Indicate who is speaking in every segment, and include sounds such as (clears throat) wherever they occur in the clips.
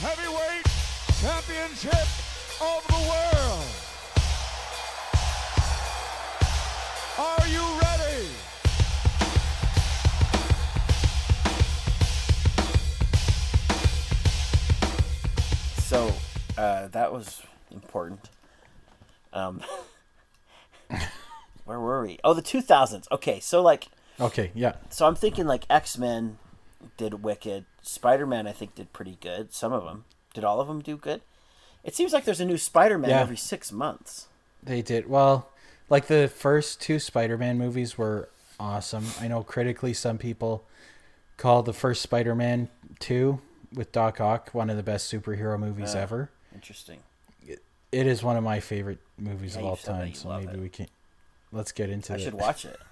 Speaker 1: heavyweight championship of the world. Are you ready?
Speaker 2: So uh, that was important. Um, (laughs) where were we? Oh, the 2000s. Okay, so like,
Speaker 3: Okay, yeah.
Speaker 2: so I'm thinking like X Men did wicked. Spider Man, I think, did pretty good. Some of them did. All of them do good. It seems like there's a new Spider Man
Speaker 3: Yeah.
Speaker 2: every six months.
Speaker 3: They did well. Like the first two Spider-Man movies were awesome. I know critically some people call the first Spider-Man 2 with Doc Ock one of the best superhero movies
Speaker 2: Uh,
Speaker 3: ever.
Speaker 2: Interesting.
Speaker 3: It is one of my favorite movies
Speaker 2: Yeah,
Speaker 3: of all time. So maybe
Speaker 2: it.
Speaker 3: we can let's get into
Speaker 2: I
Speaker 3: it.
Speaker 2: should watch it. (laughs)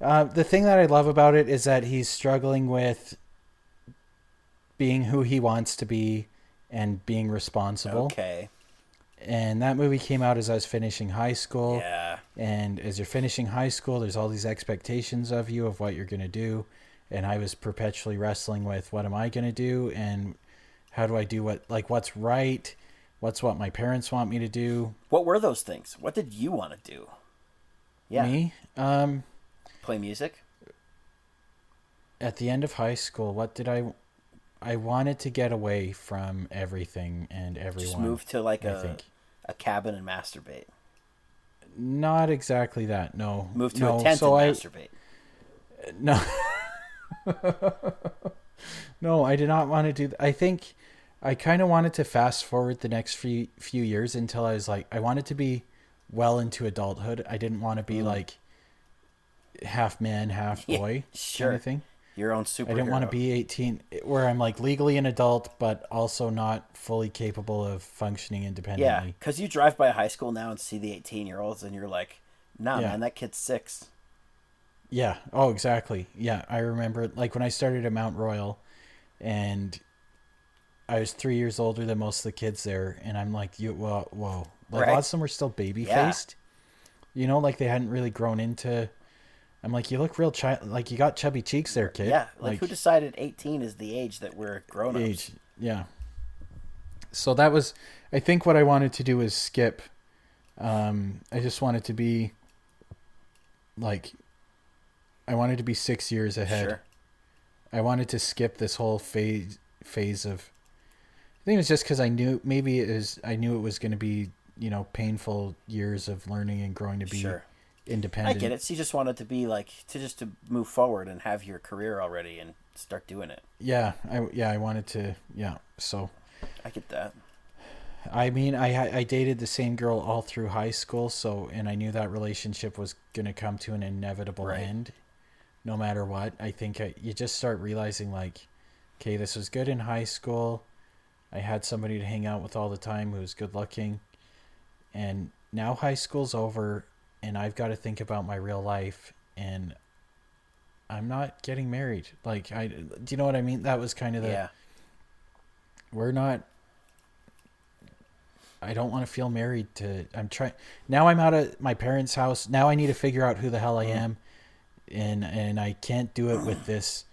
Speaker 3: Uh, the thing that I love about it is that he's struggling with being who he wants to be and being responsible.
Speaker 2: Okay.
Speaker 3: And that movie came out as I was finishing high school.
Speaker 2: Yeah.
Speaker 3: And as you're finishing high school, there's all these expectations of you of what you're going to do. And I was perpetually wrestling with what am I going to do and how do I do what, like, what's right? What's what my parents want me to do?
Speaker 2: What were those things? What did you want to do? Yeah.
Speaker 3: Me? Um,
Speaker 2: Play music.
Speaker 3: at the end of high school, what did I, I wanted to get away from everything and everyone.
Speaker 2: Just move to like
Speaker 3: I
Speaker 2: a
Speaker 3: think.
Speaker 2: a cabin and masturbate.
Speaker 3: Not exactly that. No.
Speaker 2: Move to
Speaker 3: no,
Speaker 2: a tent
Speaker 3: so
Speaker 2: and
Speaker 3: I,
Speaker 2: masturbate. (laughs)
Speaker 3: No. (laughs) no, I did not want to do th- I think I kind of wanted to fast forward the next few few years until I was like I wanted to be well into adulthood. I didn't want to be mm. like half man, half (laughs)
Speaker 2: Yeah,
Speaker 3: boy
Speaker 2: sure.
Speaker 3: kind of thing.
Speaker 2: Your own superhero.
Speaker 3: I didn't want to be 18 where I'm like legally an adult but also not fully capable of functioning independently.
Speaker 2: Yeah, because you drive by a high school now and see the 18 year olds, and you're like, nah,
Speaker 3: Yeah.
Speaker 2: man, that kid's six.
Speaker 3: Yeah. Oh, exactly. Yeah, I remember like when I started at Mount Royal, and I was three years older than most of the kids there, and I'm like, you, whoa, whoa. Like
Speaker 2: Right.
Speaker 3: lots of them were still baby
Speaker 2: Yeah.
Speaker 3: faced. You know, like they hadn't really grown into. I'm like, you look real child. Like you got chubby cheeks there, kid.
Speaker 2: Yeah, like, who decided 18 is the age that we're grown ups?
Speaker 3: age? Yeah. So that was, I think, what I wanted to do is skip. Um, I just wanted to be. Like. I wanted to be six years ahead.
Speaker 2: Sure.
Speaker 3: I wanted to skip this whole phase phase of. I think it was just because I knew maybe it was I knew it was going to be you know painful years of learning and growing to be
Speaker 2: Sure.
Speaker 3: Independent.
Speaker 2: I get it. So you just wanted to be like, to just to move forward and have your career already and start doing it.
Speaker 3: Yeah, I yeah I wanted to yeah. So
Speaker 2: I get that.
Speaker 3: I mean I I dated the same girl all through high school, so and I knew that relationship was going to come to an inevitable
Speaker 2: Right.
Speaker 3: end, no matter what. I think I, you just start realizing like, okay, this was good in high school. I had somebody to hang out with all the time who was good looking, and now high school's over, and I've got to think about my real life, and I'm not getting married. Like I, do you know what I mean? That was kind of the
Speaker 2: Yeah.
Speaker 3: we're not I don't want to feel married to I'm trying now I'm out of my parents' house. Now I need to figure out who the hell I
Speaker 2: Mm-hmm.
Speaker 3: am and and I can't do it with this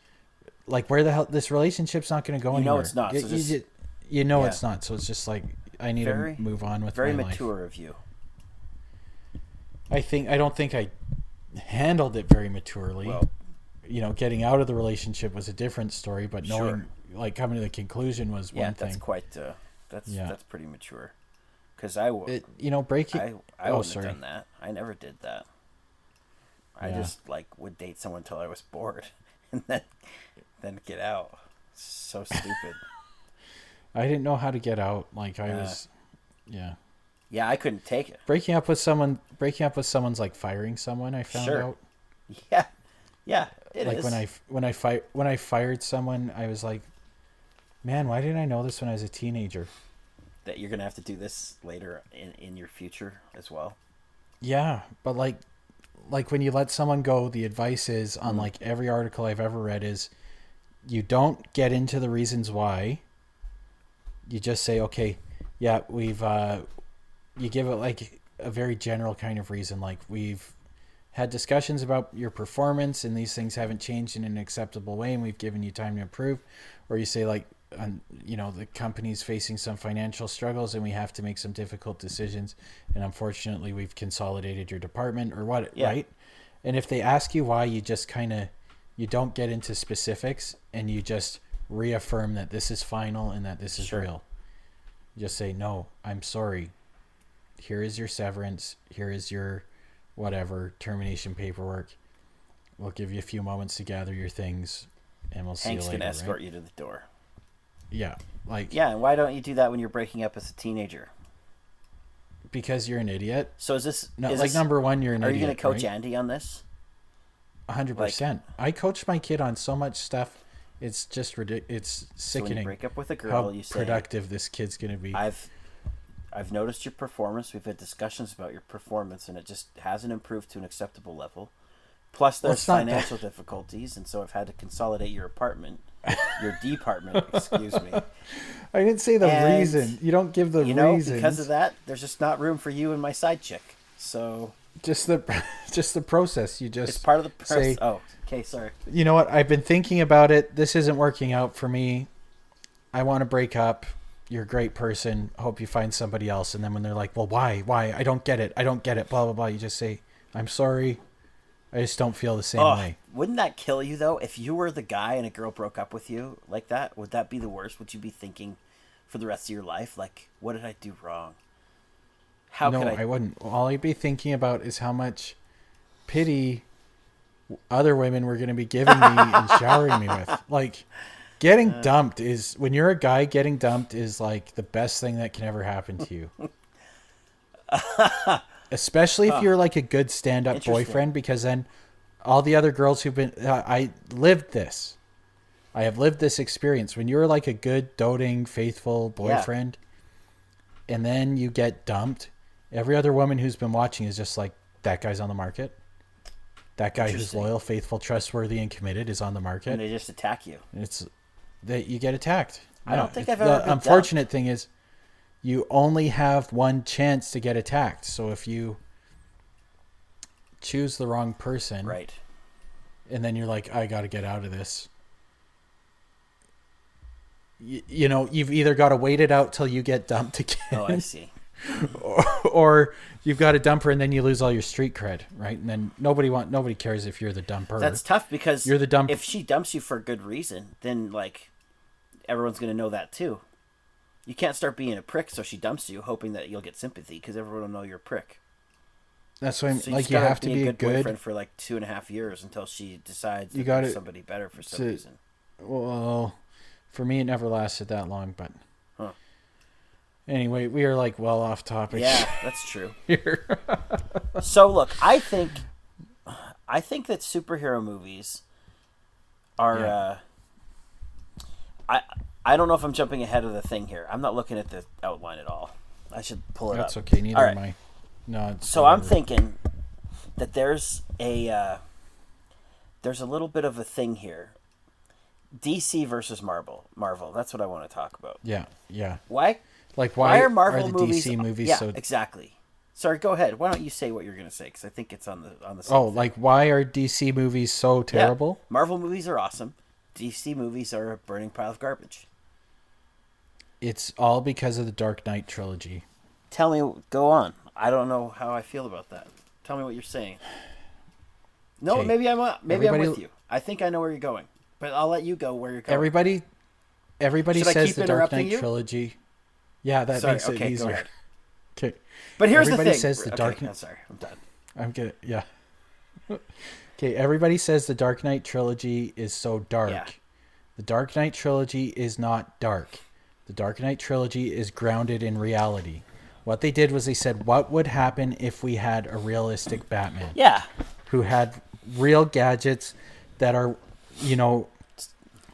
Speaker 3: like where the hell this relationship's not going to go
Speaker 2: You know it's not,
Speaker 3: You,
Speaker 2: so
Speaker 3: you
Speaker 2: just-
Speaker 3: ju- you know
Speaker 2: yeah.
Speaker 3: it's not. So it's just like I need
Speaker 2: Very-
Speaker 3: to move on with
Speaker 2: Very
Speaker 3: my life.
Speaker 2: mature of you.
Speaker 3: I think I don't think I handled it very maturely.
Speaker 2: Well,
Speaker 3: you know, getting out of the relationship was a different story, but knowing
Speaker 2: Sure.
Speaker 3: like coming to the conclusion was
Speaker 2: yeah,
Speaker 3: one
Speaker 2: that's
Speaker 3: thing.
Speaker 2: quite, uh, that's,
Speaker 3: Yeah.
Speaker 2: that's pretty mature. Because I
Speaker 3: It, you know, breaking
Speaker 2: I, I
Speaker 3: oh,
Speaker 2: wouldn't
Speaker 3: sorry.
Speaker 2: have done that. I never did that. I
Speaker 3: Yeah.
Speaker 2: just like would date someone until I was bored, (laughs) and then then get out. So stupid. (laughs)
Speaker 3: I didn't know how to get out. Like I
Speaker 2: Yeah.
Speaker 3: was, yeah.
Speaker 2: Yeah, I couldn't take it.
Speaker 3: Breaking up with someone, breaking up with someone's like firing someone. I found
Speaker 2: Sure.
Speaker 3: out.
Speaker 2: Yeah, yeah, it is.
Speaker 3: like when I when I fi- when I fired someone, I was like, man, why didn't I know this when I was a teenager?
Speaker 2: that you're gonna have to do this later in in your future as well.
Speaker 3: Yeah, but like, like when you let someone go, the advice is on
Speaker 2: Mm.
Speaker 3: like every article I've ever read is, you don't get into the reasons why. You just say, okay, yeah, we've. uh You give it like a very general kind of reason, like we've had discussions about your performance and these things haven't changed in an acceptable way, and we've given you time to improve. Or you say like, you know the company's facing some financial struggles and we have to make some difficult decisions and unfortunately we've consolidated your department or what
Speaker 2: Yeah.
Speaker 3: right and if they ask you why you just kind of you don't get into specifics and you just reaffirm that this is final and that this is
Speaker 2: Sure.
Speaker 3: real just say no i'm sorry here is your severance here is your whatever termination paperwork we'll give you a few moments to gather your things and we'll see
Speaker 2: Hank's
Speaker 3: you
Speaker 2: gonna
Speaker 3: later
Speaker 2: escort
Speaker 3: right?
Speaker 2: you to the door.
Speaker 3: yeah like
Speaker 2: Yeah, and why don't you do that when you're breaking up as a teenager?
Speaker 3: because you're an idiot
Speaker 2: So is this
Speaker 3: no
Speaker 2: is
Speaker 3: like
Speaker 2: this-
Speaker 3: number one you're an idiot.
Speaker 2: Are you gonna coach
Speaker 3: right?
Speaker 2: Andy on this?
Speaker 3: 100% i coach my kid on so much stuff it's just ridiculous it's
Speaker 2: So
Speaker 3: sickening
Speaker 2: break up with a girl,
Speaker 3: how
Speaker 2: you say,
Speaker 3: productive this kid's gonna be
Speaker 2: "I've, I've noticed your performance. We've had discussions about your performance, and it just hasn't improved to an acceptable level. Plus, there's
Speaker 3: it's not that-
Speaker 2: financial difficulties, and so I've had to consolidate your apartment, (laughs) your department. Excuse me. (laughs)
Speaker 3: i didn't say the
Speaker 2: And,
Speaker 3: reason you don't give the
Speaker 2: You know,
Speaker 3: reasons
Speaker 2: because of that, there's just not room for you and my side chick. So
Speaker 3: just the (laughs) just the process you just
Speaker 2: it's part of the press.
Speaker 3: say
Speaker 2: oh, okay, sorry.
Speaker 3: you know what? I've been thinking about it. This isn't working out for me. I want to break up. You're a great person. Hope you find somebody else. And then when they're like, "Well, why? Why? I don't get it. I don't get it." Blah blah blah. You just say, "I'm sorry. I just don't feel the same
Speaker 2: Oh,
Speaker 3: way."
Speaker 2: wouldn't that kill you though? If you were the guy and a girl broke up with you like that, would that be the worst? Would you be thinking for the rest of your life, like, what did I do wrong? How
Speaker 3: no,
Speaker 2: could
Speaker 3: I...
Speaker 2: I?
Speaker 3: wouldn't. All I'd be thinking about is how much pity other women were going to be giving me and showering me with. Like, getting
Speaker 2: Uh.
Speaker 3: dumped is when you're a guy. Getting dumped is like the best thing that can ever happen to you. (laughs) Especially if you're like a good stand-up boyfriend, because then all the other girls who've been uh, I lived this. I have lived this experience. When you're like a good, doting, faithful boyfriend, and then you get dumped, every other woman who's been watching is just like, that guy's on the market. That guy who's loyal, faithful, trustworthy, and committed is on the market.
Speaker 2: and they just attack you.
Speaker 3: It's that you get attacked.
Speaker 2: I don't think I've ever
Speaker 3: The unfortunate thing is, you only have one chance to get attacked. So if you choose the wrong person,
Speaker 2: Right.
Speaker 3: and then you're like, I got to get out of this. You, you know, you've either got to wait it out till you get dumped (laughs) again,
Speaker 2: Oh, I see.
Speaker 3: or, or you've got a dumper and then you lose all your street cred, right? And then nobody want nobody cares if you're the dumper.
Speaker 2: That's tough because
Speaker 3: You're the dumper.
Speaker 2: If she dumps you for a good reason, then like everyone's gonna know that too. You can't start being a prick, so she dumps you, hoping that you'll get sympathy, because everyone will know you're a prick.
Speaker 3: That's why, I'm
Speaker 2: So
Speaker 3: like, you have to be a good.
Speaker 2: boyfriend for like two and a half years until she decides
Speaker 3: You gotta-
Speaker 2: somebody better for some
Speaker 3: to-
Speaker 2: reason.
Speaker 3: Well, for me, it never lasted that long, but.
Speaker 2: Huh.
Speaker 3: Anyway, we are like well off topic
Speaker 2: Yeah, (laughs) that's true. So look, I think, I think that superhero movies are.
Speaker 3: Yeah.
Speaker 2: Uh, I I don't know if I'm jumping ahead of the thing here. I'm not looking at the outline at all. I should pull it
Speaker 3: That's
Speaker 2: up.
Speaker 3: okay. Neither
Speaker 2: right.
Speaker 3: am I. No. It's
Speaker 2: So I'm thinking that there's a uh, there's a little bit of a thing here. DC versus Marvel. Marvel. That's what I want to talk about.
Speaker 3: Yeah, yeah.
Speaker 2: Why?
Speaker 3: Like,
Speaker 2: Why,
Speaker 3: why,
Speaker 2: are Marvel
Speaker 3: the
Speaker 2: movies?
Speaker 3: DC movies
Speaker 2: yeah,
Speaker 3: so?
Speaker 2: exactly. Sorry, go ahead. Why don't you say what you're going to say? Because I think it's on the on the.
Speaker 3: Oh,
Speaker 2: thing.
Speaker 3: like why are DC movies so
Speaker 2: Yeah.
Speaker 3: terrible?
Speaker 2: Marvel movies are awesome. DC movies are a burning pile of garbage.
Speaker 3: It's all because of the Dark Knight trilogy.
Speaker 2: Tell me, go on. I don't know how I feel about that. Tell me what you're saying. No,
Speaker 3: Okay.
Speaker 2: maybe I'm uh, maybe I'm with you. I think I know where you're going, but I'll let you go where you're going.
Speaker 3: Everybody, everybody
Speaker 2: Should
Speaker 3: says the Dark Knight
Speaker 2: you?
Speaker 3: trilogy. Yeah, that
Speaker 2: Sorry,
Speaker 3: makes it
Speaker 2: okay, go
Speaker 3: easier. (laughs) Okay,
Speaker 2: But here's
Speaker 3: Everybody
Speaker 2: the thing.
Speaker 3: Everybody says the Dark
Speaker 2: I'm
Speaker 3: Knight-
Speaker 2: sorry, I'm done.
Speaker 3: I'm good. Yeah. (laughs) okay, everybody says the Dark Knight trilogy is so dark.
Speaker 2: Yeah.
Speaker 3: The Dark Knight trilogy is not dark. The Dark Knight trilogy is grounded in reality. What they did was they said, what would happen if we had a realistic Batman?
Speaker 2: Yeah,
Speaker 3: who had real gadgets that are, you know,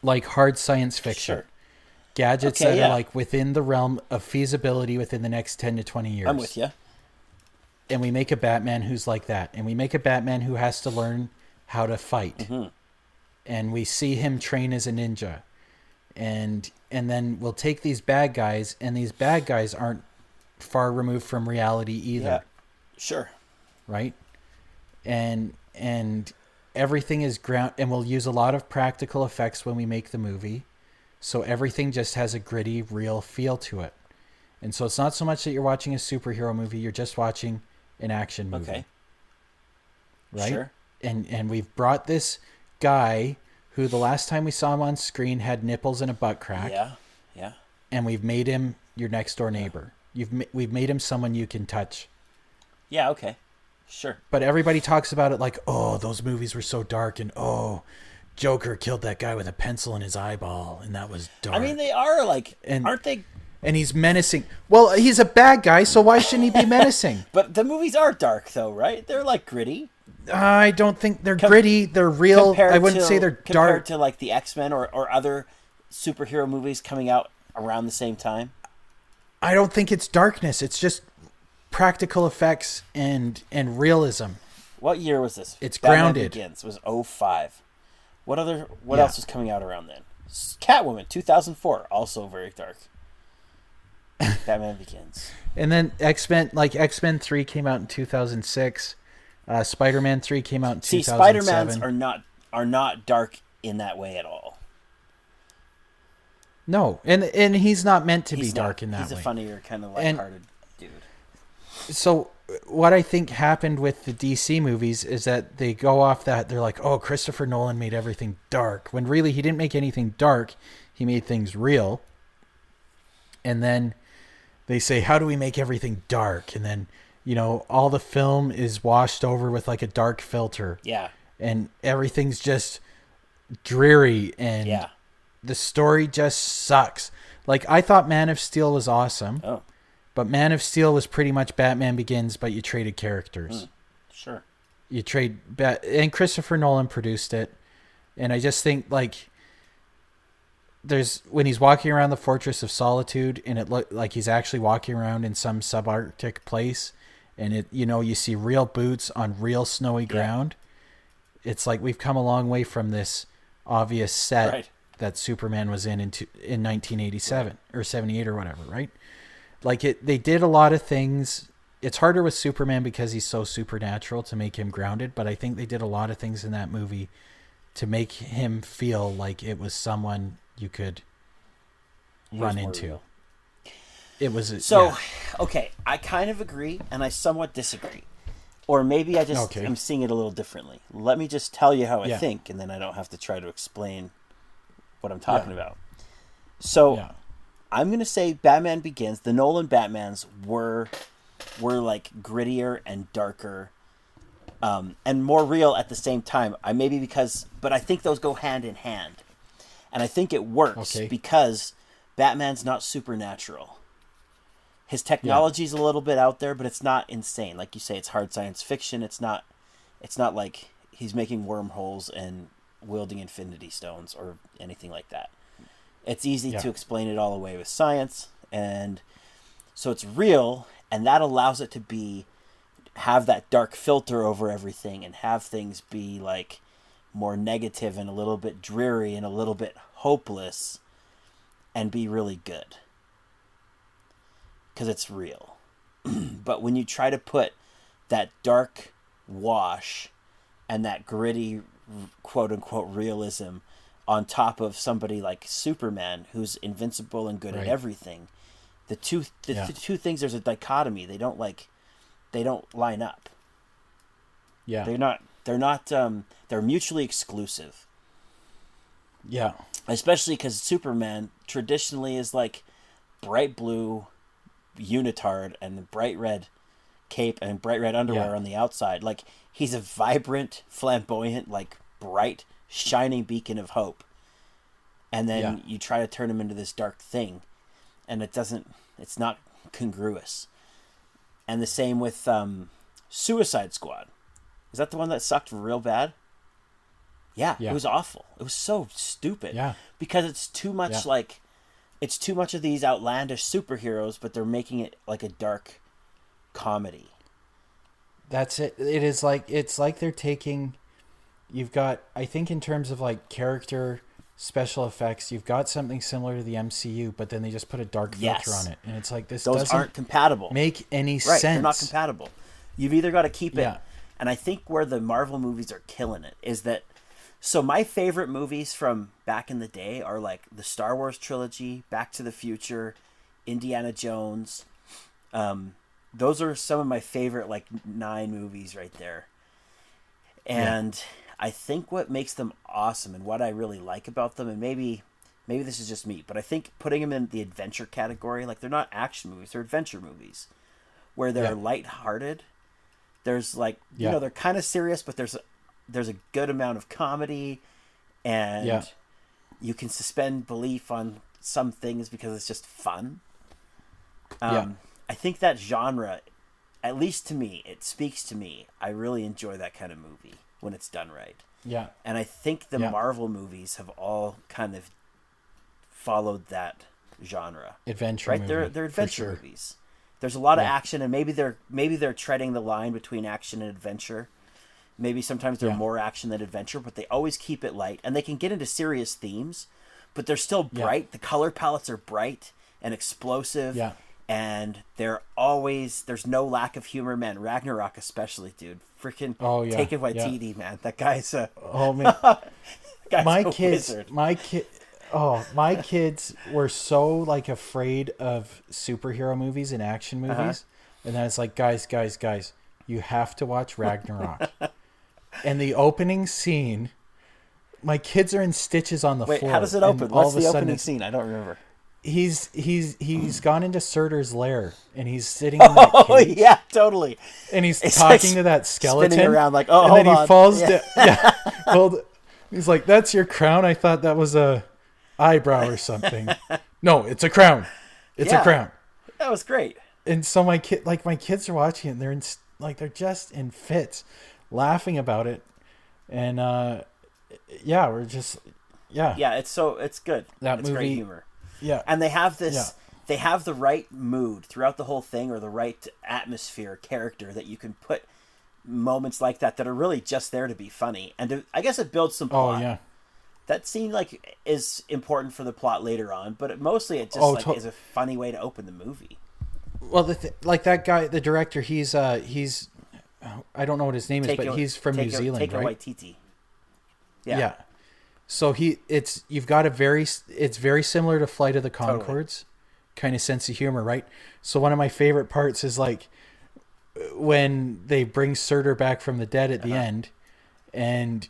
Speaker 3: like hard science fiction.
Speaker 2: Sure.
Speaker 3: Gadgets
Speaker 2: Okay,
Speaker 3: that
Speaker 2: yeah.
Speaker 3: are like within the realm of feasibility within the next 10 to 20 years.
Speaker 2: I'm with you.
Speaker 3: And we make a Batman who's like that. And we make a Batman who has to learn how to fight.
Speaker 2: Mm-hmm.
Speaker 3: And we see him train as a ninja. And and then we'll take these bad guys and these bad guys aren't far removed from reality either
Speaker 2: Yeah, sure.
Speaker 3: right? And and everything is ground and we'll use a lot of practical effects when we make the movie. So everything just has a gritty, real feel to it. And so it's not so much that you're watching a superhero movie, you're just watching an action movie.
Speaker 2: Okay.
Speaker 3: Right?
Speaker 2: Sure.
Speaker 3: And and we've brought this guy who the last time we saw him on screen had nipples and a butt crack
Speaker 2: Yeah. Yeah.
Speaker 3: and we've made him your next door neighbor. You've ma- we've made him someone you can touch.
Speaker 2: Yeah. Okay. Sure.
Speaker 3: But everybody talks about it like, "Oh, those movies were so dark and oh, Joker killed that guy with a pencil in his eyeball and that was dark."
Speaker 2: I mean, they are like,
Speaker 3: And-
Speaker 2: aren't they?
Speaker 3: And he's menacing. Well, he's a bad guy, so why shouldn't he be (laughs) menacing?
Speaker 2: But the movies are dark, though, right? They're like gritty.
Speaker 3: I don't think they're gritty. They're real. I wouldn't
Speaker 2: to,
Speaker 3: say they're
Speaker 2: compared
Speaker 3: dark.
Speaker 2: to like the X Men or, or other superhero movies coming out around the same time.
Speaker 3: I don't think it's darkness. It's just practical effects and and realism.
Speaker 2: What year was this?
Speaker 3: It's
Speaker 2: Batman
Speaker 3: grounded.
Speaker 2: Begins was 05. What other? What
Speaker 3: Yeah.
Speaker 2: else was coming out around then? Catwoman, 2004, also very dark. (laughs) Batman Begins.
Speaker 3: And then X Men, like X Men Three, came out in two thousand six. Uh, Spider Man Three came out in
Speaker 2: See, Spider Mans are not are not dark in that way at all.
Speaker 3: No, and and he's not meant to
Speaker 2: He's
Speaker 3: be
Speaker 2: not.
Speaker 3: dark in that
Speaker 2: He's
Speaker 3: way.
Speaker 2: a funnier kind of
Speaker 3: And-
Speaker 2: dude.
Speaker 3: so what I think happened with the DC movies is that they go off that they're like, oh, Christopher Nolan made everything dark when really he didn't make anything dark. He made things real. And then they say, how do we make everything dark? And then you know all the film is washed over with like a dark filter,
Speaker 2: Yeah,
Speaker 3: and everything's just dreary and
Speaker 2: yeah.
Speaker 3: the story just sucks. Like I thought Man of Steel was awesome.
Speaker 2: Oh,
Speaker 3: But Man of Steel was pretty much Batman Begins, but you traded characters. Hmm.
Speaker 2: sure.
Speaker 3: You trade Bat, and Christopher Nolan produced it, and I just think like there's when he's walking around the Fortress of Solitude, and it looked like he's actually walking around in some subarctic place, and it you know you see real boots on real snowy ground. It's like we've come a long way from this obvious set
Speaker 2: Right.
Speaker 3: that Superman was in in, two, in 1987 or 78 or whatever, right? like it they did a lot of things it's harder with superman because he's so supernatural to make him grounded but i think they did a lot of things in that movie to make him feel like it was someone you could run into
Speaker 2: real.
Speaker 3: it was
Speaker 2: So,
Speaker 3: yeah.
Speaker 2: okay, I kind of agree, and I somewhat disagree, or maybe I just
Speaker 3: Okay.
Speaker 2: am seeing it a little differently. Let me just tell you how I
Speaker 3: Yeah.
Speaker 2: think, and then I don't have to try to explain what I'm talking
Speaker 3: Yeah.
Speaker 2: about. So, I'm gonna say Batman Begins. The Nolan Batmans were were like grittier and darker, um, and more real at the same time. I maybe because, but I think those go hand in hand, and I think it works
Speaker 3: Okay.
Speaker 2: because Batman's not supernatural. His technology's a little bit out there, but it's not insane. Like you say, it's hard science fiction. It's not. It's not like he's making wormholes and wielding infinity stones or anything like that. It's easy
Speaker 3: Yeah.
Speaker 2: to explain it all away with science, and so it's real, and that allows it to be have that dark filter over everything, and have things be like more negative and a little bit dreary and a little bit hopeless, and be really good because it's real. (clears throat) but when you try to put that dark wash and that gritty quote unquote realism on top of somebody like Superman who's invincible and good
Speaker 3: Right.
Speaker 2: at everything the two the
Speaker 3: Yeah.
Speaker 2: th- two things there's a dichotomy they don't like they don't line up
Speaker 3: yeah
Speaker 2: they're not they're not um they're mutually exclusive
Speaker 3: yeah
Speaker 2: especially because Superman traditionally is like bright blue unitard and bright red cape and bright red underwear
Speaker 3: Yeah.
Speaker 2: on the outside. Like he's a vibrant, flamboyant, like bright, shining beacon of hope. And then
Speaker 3: Yeah.
Speaker 2: you try to turn him into this dark thing, and it doesn't. It's not congruous. And the same with um, Suicide Squad. Is that the one that sucked real bad? Yeah,
Speaker 3: Yeah.
Speaker 2: it was awful. It was so stupid.
Speaker 3: Yeah.
Speaker 2: Because it's too much
Speaker 3: Yeah.
Speaker 2: like it's too much of these outlandish superheroes, but they're making it like a dark comedy.
Speaker 3: That's it. It is like it's like they're taking. You've got, I think, in terms of like character special effects, you've got something similar to the MCU, but then they just put a dark filter
Speaker 2: Yes.
Speaker 3: on it, and it's like this
Speaker 2: Those
Speaker 3: doesn't
Speaker 2: aren't compatible.
Speaker 3: make any
Speaker 2: right,
Speaker 3: sense.
Speaker 2: they're not compatible. You've either got to keep it,
Speaker 3: Yeah.
Speaker 2: and I think where the Marvel movies are killing it is that So my favorite movies from back in the day are like the Star Wars trilogy, Back to the Future, Indiana Jones. Um, those are some of my favorite like nine movies right there. And I think what makes them awesome and what I really like about them, and maybe maybe this is just me, but I think putting them in the adventure category, like they're not action movies, they're adventure movies, where they're
Speaker 3: Yeah.
Speaker 2: lighthearted. There's like you
Speaker 3: Yeah.
Speaker 2: know they're kind of serious, but there's a, there's a good amount of comedy, and
Speaker 3: Yeah.
Speaker 2: you can suspend belief on some things because it's just fun. Um,
Speaker 3: Yeah.
Speaker 2: I think that genre, at least to me, it speaks to me. I really enjoy that kind of movie when it's done right.
Speaker 3: Yeah.
Speaker 2: And I think the
Speaker 3: Yeah.
Speaker 2: Marvel movies have all kind of followed that genre.
Speaker 3: Adventure
Speaker 2: right?
Speaker 3: movie.
Speaker 2: they're they're adventure
Speaker 3: sure.
Speaker 2: movies. There's a lot of action and maybe they're maybe they're treading the line between action and adventure. Maybe sometimes they're
Speaker 3: Yeah.
Speaker 2: more action than adventure, but they always keep it light and they can get into serious themes, but they're still
Speaker 3: Yeah.
Speaker 2: bright. The color palettes are bright and explosive.
Speaker 3: Yeah.
Speaker 2: And they're always there's no lack of humor, man. Ragnarok especially, dude. Freaking
Speaker 3: Oh, yeah.
Speaker 2: Taika
Speaker 3: Yeah.
Speaker 2: Waititi, man. That guy's a
Speaker 3: Oh (laughs) man,
Speaker 2: guy's
Speaker 3: my kids,
Speaker 2: wizard.
Speaker 3: my kid, oh my kids were so like afraid of superhero movies and action
Speaker 2: Uh-huh.
Speaker 3: movies, and then it's like, guys, guys, guys, you have to watch Ragnarok. (laughs) and the opening scene, my kids are in stitches on the
Speaker 2: Wait,
Speaker 3: floor.
Speaker 2: how does it open?
Speaker 3: all
Speaker 2: What's the opening
Speaker 3: it's-
Speaker 2: scene? I don't remember.
Speaker 3: He's he's he's gone into Surtur's lair and he's sitting in that (laughs)
Speaker 2: Oh
Speaker 3: cage,
Speaker 2: yeah, totally.
Speaker 3: and he's
Speaker 2: It's
Speaker 3: talking
Speaker 2: like
Speaker 3: to that skeleton
Speaker 2: around like, oh,
Speaker 3: and then he falls
Speaker 2: Yeah.
Speaker 3: down. (laughs) Yeah. Well, he's like, "That's your crown." I thought that was a eyebrow or something. no, it's a crown. It's
Speaker 2: Yeah.
Speaker 3: a crown.
Speaker 2: That was great.
Speaker 3: And so my kid, like my kids are watching it. And they're in like they're just in fits, laughing about it, and uh, yeah, we're just yeah
Speaker 2: Yeah, it's so it's good.
Speaker 3: That
Speaker 2: it's great
Speaker 3: movie-
Speaker 2: humor.
Speaker 3: Yeah
Speaker 2: And they have this
Speaker 3: Yeah.
Speaker 2: they have the right mood throughout the whole thing or the right atmosphere character that you can put moments like that that are really just there to be funny. And to, I guess it builds some
Speaker 3: oh yeah
Speaker 2: That scene like is important for the plot later on, but it, mostly it just
Speaker 3: Oh,
Speaker 2: like
Speaker 3: to-
Speaker 2: is a funny way to open the movie.
Speaker 3: Well, the th- like that guy, the director, he's uh he's I don't know what his name is, but
Speaker 2: a-
Speaker 3: he's from New
Speaker 2: a-
Speaker 3: Zealand,
Speaker 2: Taika
Speaker 3: right?
Speaker 2: Waititi.
Speaker 3: Yeah.
Speaker 2: Yeah.
Speaker 3: So he it's you've got a very it's very similar to Flight of the Conchords kind of sense of humor, right? So one of my favorite parts is like when they bring Surtur back from the dead at the uh-huh. end and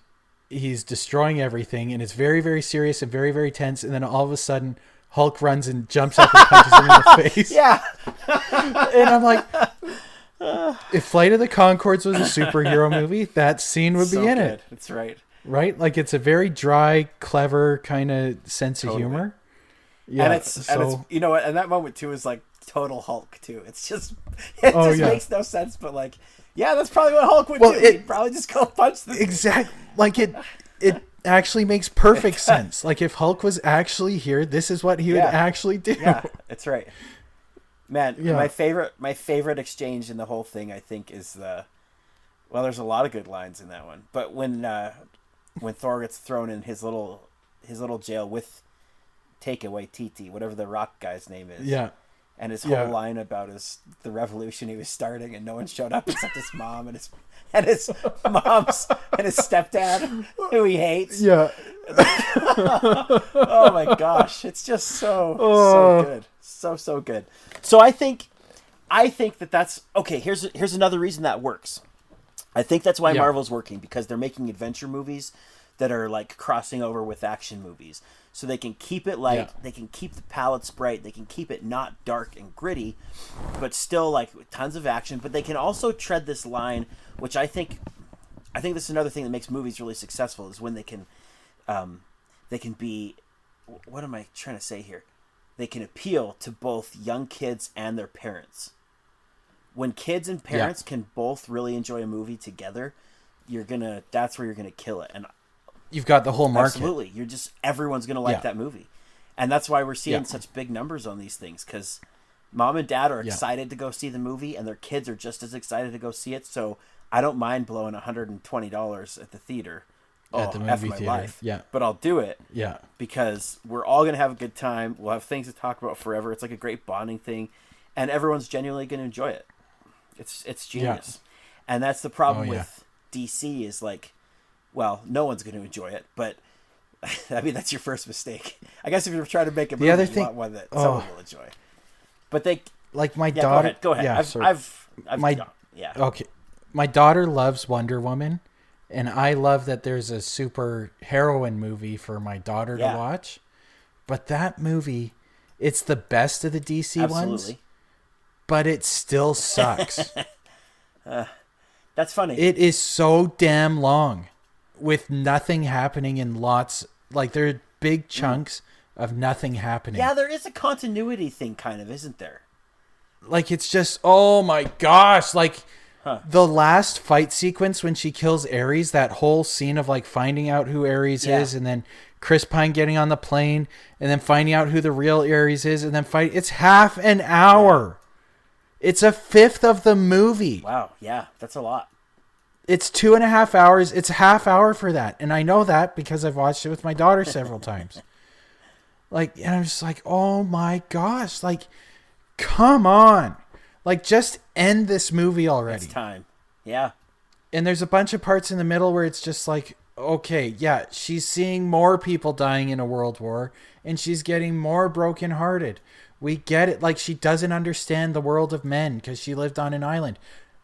Speaker 3: he's destroying everything and it's very very serious and very very tense and then all of a sudden Hulk runs and jumps up and punches him in the (laughs) face.
Speaker 2: Yeah. (laughs)
Speaker 3: And I'm like if Flight of the Conchords was a superhero (laughs) movie, that scene would be in
Speaker 2: good.
Speaker 3: it
Speaker 2: That's right.
Speaker 3: Right? Like it's a very dry, clever kind of sense
Speaker 2: Totally.
Speaker 3: of humor. Yeah,
Speaker 2: and it's and it's you know and that moment too is like total hulk too it's just (laughs) it
Speaker 3: Oh,
Speaker 2: just
Speaker 3: yeah.
Speaker 2: makes no sense but like yeah that's probably what hulk would
Speaker 3: Well,
Speaker 2: do
Speaker 3: it-
Speaker 2: he'd probably just go (laughs) punch the
Speaker 3: exact like it. It actually makes perfect (laughs) sense. Like if Hulk was actually here, this is what he would actually do.
Speaker 2: yeah that's right man
Speaker 3: Yeah.
Speaker 2: my favorite my favorite exchange in the whole thing i think is the well there's a lot of good lines in that one but when uh when thor gets thrown in his little his little jail with Taika Waititi whatever the rock guy's name is
Speaker 3: Yeah,
Speaker 2: and his whole
Speaker 3: Yeah.
Speaker 2: line about his the revolution he was starting and no one showed up except his mom and his and his (laughs) mom's and his stepdad who he hates
Speaker 3: yeah. (laughs)
Speaker 2: oh my gosh it's just so
Speaker 3: Oh.
Speaker 2: so good so so good so i think i think that that's okay here's here's another reason that works i think that's why
Speaker 3: Yeah.
Speaker 2: marvel's working because they're making adventure movies that are like crossing over with action movies so they can keep it light
Speaker 3: Yeah.
Speaker 2: they can keep the palettes bright they can keep it not dark and gritty but still like tons of action but they can also tread this line which i think i think this is another thing that makes movies really successful is when they can um, they can be what am i trying to say here they can appeal to both young kids and their parents when kids and parents can both really enjoy a movie together you're gonna that's where you're gonna kill it and
Speaker 3: You've got the whole market.
Speaker 2: absolutely you're just everyone's gonna like
Speaker 3: Yeah.
Speaker 2: that movie and that's why we're seeing
Speaker 3: Yeah.
Speaker 2: such big numbers on these things because mom and dad are
Speaker 3: Yeah.
Speaker 2: excited to go see the movie and their kids are just as excited to go see it so i don't mind blowing $120 at the theater
Speaker 3: At
Speaker 2: oh,
Speaker 3: the
Speaker 2: F
Speaker 3: movie
Speaker 2: my
Speaker 3: theater,
Speaker 2: life.
Speaker 3: yeah.
Speaker 2: but i'll do it
Speaker 3: Yeah,
Speaker 2: because we're all gonna have a good time. We'll have things to talk about forever. It's like a great bonding thing, and everyone's genuinely gonna enjoy it. It's it's
Speaker 3: Yeah.
Speaker 2: genius, and that's the problem
Speaker 3: Oh, yeah.
Speaker 2: with DC is like well, no one's going to enjoy it, but (laughs) I mean that's your first mistake. I guess if you're trying to make a movie,
Speaker 3: other
Speaker 2: you
Speaker 3: thing-
Speaker 2: one that
Speaker 3: oh.
Speaker 2: someone will enjoy. But they,
Speaker 3: Like my
Speaker 2: yeah,
Speaker 3: daughter.
Speaker 2: go ahead, go ahead.
Speaker 3: Yeah,
Speaker 2: I've. I've, I've,
Speaker 3: My-
Speaker 2: yeah,
Speaker 3: Okay. My daughter loves Wonder Woman, and I love that there's a super heroine movie for my daughter
Speaker 2: Yeah.
Speaker 3: to watch. But that movie, it's the best of the DC ones,
Speaker 2: absolutely.
Speaker 3: But it still sucks. (laughs)
Speaker 2: Uh, that's funny.
Speaker 3: it is so damn long with nothing happening in lots like there are big mm. chunks of nothing happening.
Speaker 2: yeah, there is a continuity thing, kind of, isn't there?
Speaker 3: like it's just oh my gosh like the last fight sequence when she kills ares that whole scene of like finding out who ares
Speaker 2: Yeah.
Speaker 3: is and then chris pine getting on the plane and then finding out who the real ares is and then fight it's half an hour it's a fifth of the movie.
Speaker 2: Wow, yeah, that's a lot.
Speaker 3: it's two and a half hours. It's a half hour for that. And i know that because i've watched it with my daughter several (laughs) times. Like and i'm just like oh my gosh like come on. Like just end this movie already.
Speaker 2: It's time. Yeah,
Speaker 3: and there's a bunch of parts in the middle where it's just like okay yeah she's seeing more people dying in a world war and she's getting more brokenhearted we get it like she doesn't understand the world of men because she lived on an island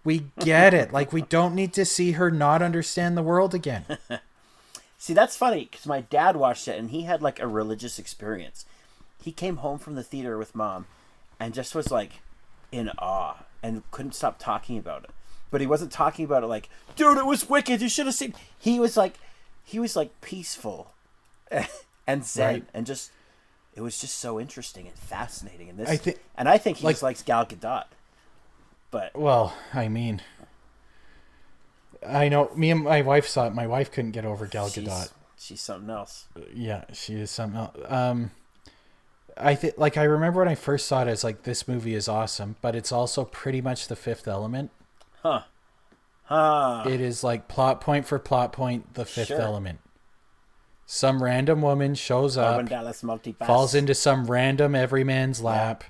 Speaker 3: we get it like we don't need to see her not understand the world again (laughs)
Speaker 2: See, that's funny because my dad watched it and he had like a religious experience. He came home from the theater with mom and just was like in awe and couldn't stop talking about it. But he wasn't talking about it like, dude, it was wicked. You should have seen. He was like, he was like peaceful (laughs) and zen
Speaker 3: Right.
Speaker 2: and just, it was just so interesting and fascinating. And this,
Speaker 3: I think-
Speaker 2: and I think he
Speaker 3: like-
Speaker 2: just likes Gal Gadot. But
Speaker 3: well i mean i know me and my wife saw it my wife couldn't get over gal
Speaker 2: she's,
Speaker 3: gadot
Speaker 2: she's something else.
Speaker 3: yeah she is something else. um i think like i remember when i first saw it as like this movie is awesome but it's also pretty much the fifth element
Speaker 2: Huh. Huh.
Speaker 3: it is like plot point for plot point the fifth
Speaker 2: Sure.
Speaker 3: element some random woman shows up
Speaker 2: Urban Dallas Multipass.
Speaker 3: falls into some random everyman's lap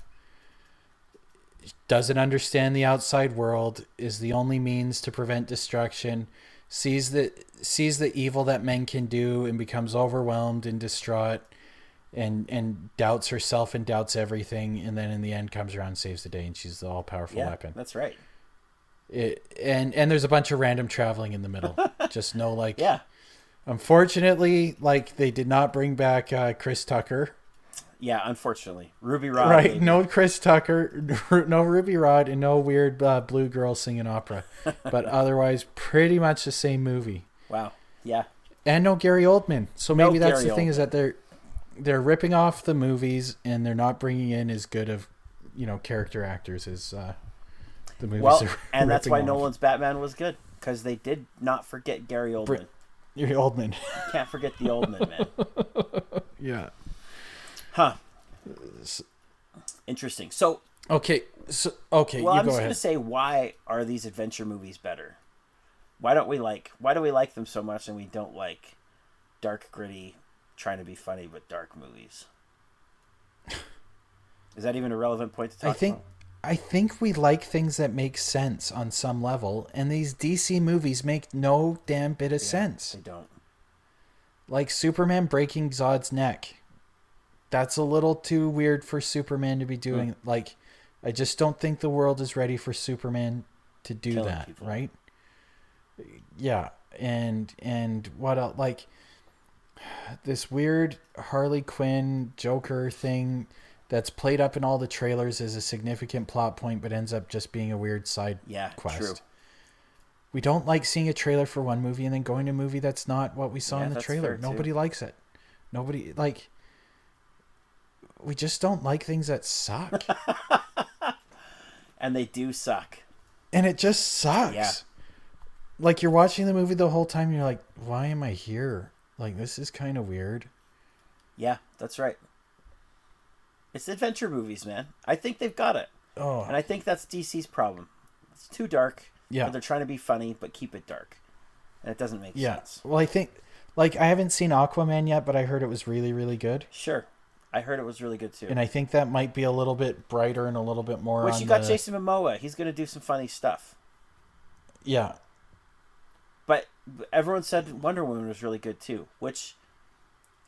Speaker 3: doesn't understand the outside world is the only means to prevent destruction sees the sees the evil that men can do and becomes overwhelmed and distraught and and doubts herself and doubts everything and then in the end comes around and saves the day and she's the all-powerful
Speaker 2: Yeah,
Speaker 3: weapon
Speaker 2: that's right.
Speaker 3: it, and and there's a bunch of random traveling in the middle (laughs) just no like
Speaker 2: Yeah.
Speaker 3: Unfortunately like they did not bring back uh, chris tucker
Speaker 2: Yeah, unfortunately. Ruby Rod.
Speaker 3: right no chris tucker (laughs) no ruby rod and no weird uh, blue girl singing opera (laughs) but otherwise pretty much the same movie
Speaker 2: Wow. Yeah.
Speaker 3: and no gary oldman so
Speaker 2: No
Speaker 3: maybe that's
Speaker 2: Gary
Speaker 3: the thing is that they're they're ripping off the movies and they're not bringing in as good of you know character actors as uh, the movies
Speaker 2: Well,
Speaker 3: are (laughs)
Speaker 2: and that's why
Speaker 3: off.
Speaker 2: Nolan's Batman was good because they did not forget Gary Oldman.
Speaker 3: Br- Gary Oldman
Speaker 2: Can't forget the Oldman man. (laughs)
Speaker 3: yeah
Speaker 2: Huh. Interesting. So,
Speaker 3: okay so okay
Speaker 2: well,
Speaker 3: you
Speaker 2: I'm
Speaker 3: go
Speaker 2: just
Speaker 3: ahead
Speaker 2: gonna say, why are these adventure movies better? Why don't we like? Why do we like them so much, and we don't like dark, gritty, trying to be funny but dark movies? (laughs) Is that even a relevant point to talk
Speaker 3: I think
Speaker 2: about?
Speaker 3: I think we like things that make sense on some level, and these DC movies make no damn bit of sense.
Speaker 2: They don't.
Speaker 3: Like Superman breaking Zod's neck. That's a little too weird for Superman to be
Speaker 2: Hmm.
Speaker 3: doing. Like, I just don't think the world is ready for Superman to do
Speaker 2: Killing
Speaker 3: that,
Speaker 2: people.
Speaker 3: right? Yeah, and and what else? Like (sighs) this weird Harley Quinn Joker thing that's played up in all the trailers as a significant plot point, but ends up just being a weird side
Speaker 2: Yeah,
Speaker 3: quest.
Speaker 2: true.
Speaker 3: We don't like seeing a trailer for one movie and then going to a movie that's not what we saw
Speaker 2: Yeah,
Speaker 3: in the trailer. Nobody likes it. Nobody like. We just don't like things that suck, (laughs)
Speaker 2: And they do suck.
Speaker 3: and it just sucks.
Speaker 2: Yeah.
Speaker 3: Like you're watching the movie the whole time, and you're like, "Why am I here? Like this is kind of weird."
Speaker 2: Yeah, that's right. It's adventure movies, man. I think they've got it.
Speaker 3: Oh,
Speaker 2: And I think that's DC's problem. It's too dark.
Speaker 3: Yeah.
Speaker 2: They're trying to be funny, but keep it dark. And it doesn't make
Speaker 3: yeah.
Speaker 2: sense.
Speaker 3: Well, I think, like, I haven't seen Aquaman yet, but I heard it was really, really good,
Speaker 2: Sure. I heard it was really good too.
Speaker 3: and I think that might be a little bit brighter and a little bit more.
Speaker 2: Which you got
Speaker 3: the-
Speaker 2: Jason Momoa. He's going to do some funny stuff.
Speaker 3: Yeah,
Speaker 2: But everyone said Wonder Woman was really good too, which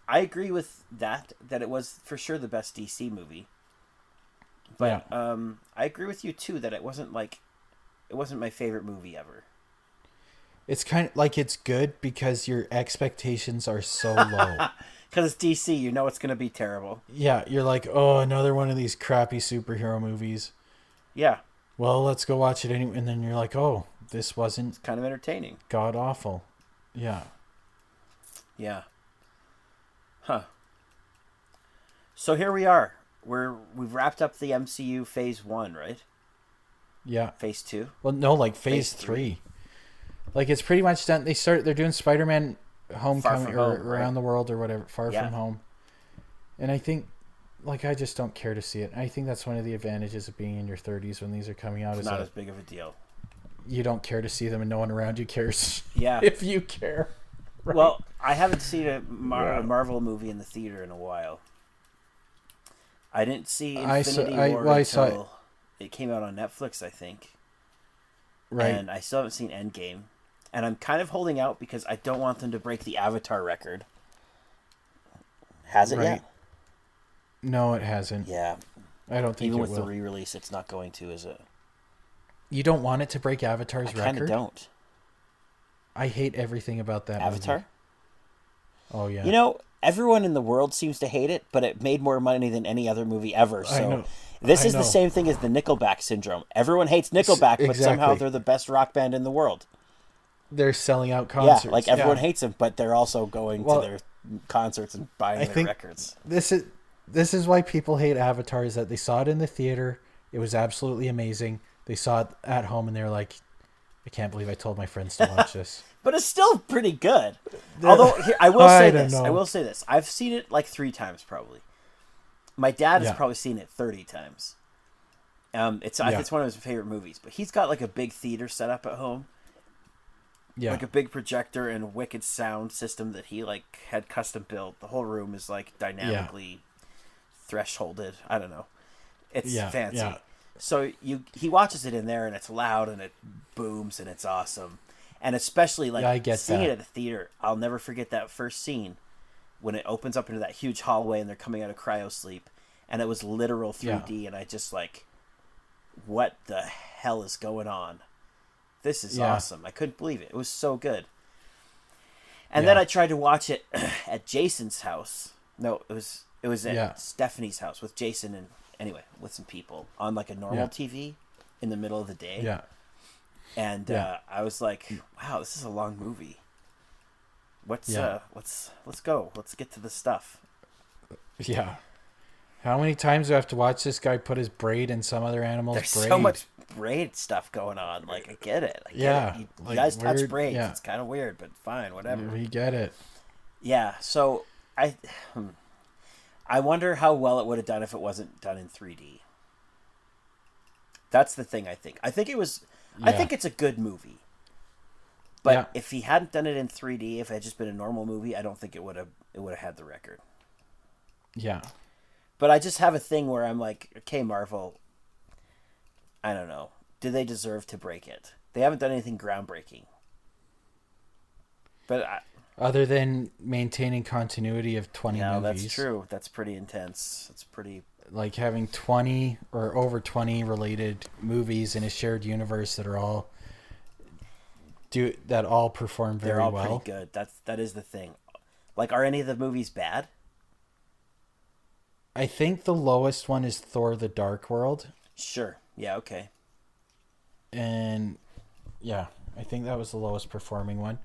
Speaker 2: I agree with that. That it was for sure the best DC movie. But um, I agree with you too that it wasn't like it wasn't my favorite movie ever.
Speaker 3: It's kind of like it's good because your expectations are so low. (laughs)
Speaker 2: Because it's DC, you know it's gonna be terrible.
Speaker 3: yeah, you're like, oh, another one of these crappy superhero movies.
Speaker 2: Yeah,
Speaker 3: Well, let's go watch it anyway. And then you're like, oh, this wasn't
Speaker 2: kind of entertaining.
Speaker 3: god awful. Yeah.
Speaker 2: Yeah. Huh. So here we are. We're we've wrapped up the MCU phase one, right?
Speaker 3: Yeah.
Speaker 2: Phase two.
Speaker 3: Well, no, like phase,
Speaker 2: Phase three.
Speaker 3: three. Like it's pretty much done. They start. They're doing Spider-Man Homecoming or
Speaker 2: Home,
Speaker 3: around
Speaker 2: right.
Speaker 3: the world or whatever, Far
Speaker 2: Yeah.
Speaker 3: from home. And I think, like, I just don't care to see it. I think that's one of the advantages of being in your 30s when these are coming out
Speaker 2: It's
Speaker 3: is
Speaker 2: not as big of a deal.
Speaker 3: you don't care to see them and no one around you cares.
Speaker 2: Yeah. (laughs)
Speaker 3: if you care. (laughs) Right?
Speaker 2: Well, I haven't seen a, Mar-
Speaker 3: Yeah.
Speaker 2: a Marvel movie in the theater in a while. I didn't see
Speaker 3: I saw-
Speaker 2: Infinity
Speaker 3: I-
Speaker 2: War
Speaker 3: well, I saw it-
Speaker 2: until it came out on Netflix, I think.
Speaker 3: right.
Speaker 2: And I still haven't seen Endgame. And I'm kind of holding out because I don't want them to break the Avatar record. Has it
Speaker 3: Right.
Speaker 2: yet?
Speaker 3: no, it hasn't.
Speaker 2: Yeah.
Speaker 3: I don't think
Speaker 2: Even
Speaker 3: it
Speaker 2: with the re-release, it's not going to, is it?
Speaker 3: you don't want it to break Avatar's record?
Speaker 2: I kind of don't.
Speaker 3: I hate everything about that movie.
Speaker 2: Avatar.
Speaker 3: Oh yeah.
Speaker 2: You know, everyone in the world seems to hate it, but it made more money than any other movie ever. So this
Speaker 3: I
Speaker 2: is
Speaker 3: know.
Speaker 2: the same thing as the Nickelback syndrome. Everyone hates Nickelback, but somehow they're the best rock band in the world.
Speaker 3: they're selling out concerts.
Speaker 2: Yeah, like everyone
Speaker 3: Yeah.
Speaker 2: hates them, but they're also going
Speaker 3: Well,
Speaker 2: to their concerts and buying
Speaker 3: I
Speaker 2: their records.
Speaker 3: this is this is why people hate Avatar is that they saw it in the theater. It was absolutely amazing. They saw it at home and they're like, I can't believe I told my friends to watch this. (laughs)
Speaker 2: But it's still pretty good. Although here, I will (laughs) say
Speaker 3: don't
Speaker 2: this, I will say this. I've seen it like three times probably. My dad has
Speaker 3: Yeah.
Speaker 2: probably seen it thirty times. Um, it's I
Speaker 3: Yeah.
Speaker 2: it's one of his favorite movies. But he's got like a big theater set up at home.
Speaker 3: Yeah.
Speaker 2: like a big projector and a wicked sound system that he like had custom built. The whole room is like dynamically thresholded. I don't know. It's
Speaker 3: Yeah,
Speaker 2: fancy.
Speaker 3: Yeah.
Speaker 2: So you he watches it in there and it's loud and it booms and it's awesome. And especially like
Speaker 3: Yeah, I get
Speaker 2: seeing
Speaker 3: that.
Speaker 2: it at the theater, I'll never forget that first scene when it opens up into that huge hallway and they're coming out of cryo sleep and it was literal 3D and I just like what the hell is going on? This is
Speaker 3: Yeah.
Speaker 2: awesome. I couldn't believe it. It was so good. And then I tried to watch it (clears throat) at Jason's house. No, it was it was at
Speaker 3: Yeah.
Speaker 2: Stephanie's house with Jason and anyway with some people on like a normal
Speaker 3: Yeah.
Speaker 2: TV in the middle of the day.
Speaker 3: yeah.
Speaker 2: And
Speaker 3: Yeah.
Speaker 2: uh, I was like, "Wow, this is a long movie. What's
Speaker 3: Yeah.
Speaker 2: uh, let's let's go. Let's get to the stuff."
Speaker 3: Yeah. How many times do I have to watch this guy put his braid in some other animal's
Speaker 2: There's
Speaker 3: braid?
Speaker 2: so much braid stuff going on. Like I get it. I get
Speaker 3: Yeah,
Speaker 2: it. You,
Speaker 3: like
Speaker 2: guys touch
Speaker 3: weird-
Speaker 2: braids.
Speaker 3: yeah.
Speaker 2: It's kind of weird, but fine, whatever.
Speaker 3: We get it.
Speaker 2: Yeah, so I hmm. I wonder how well it would have done if it wasn't done in 3D. That's the thing I think. I think it was I think it's a good movie. But
Speaker 3: Yeah.
Speaker 2: if he hadn't done it in 3D, if it had just been a normal movie, I don't think it would have it would have had the record.
Speaker 3: Yeah.
Speaker 2: But I just have a thing where I'm like, okay, Marvel, I don't know. Do they deserve to break it? They haven't done anything groundbreaking. But I,
Speaker 3: Other than maintaining continuity of 20
Speaker 2: no,
Speaker 3: movies.
Speaker 2: that's true. That's pretty intense. It's pretty
Speaker 3: Like having 20 or over 20 related movies in a shared universe that are all do that all perform very
Speaker 2: They're all
Speaker 3: well.
Speaker 2: pretty good. That's that is the thing. Like, are any of the movies bad?
Speaker 3: I think the lowest one is Thor the Dark World
Speaker 2: Sure. Yeah. Okay.
Speaker 3: and yeah, I think that was the lowest performing one.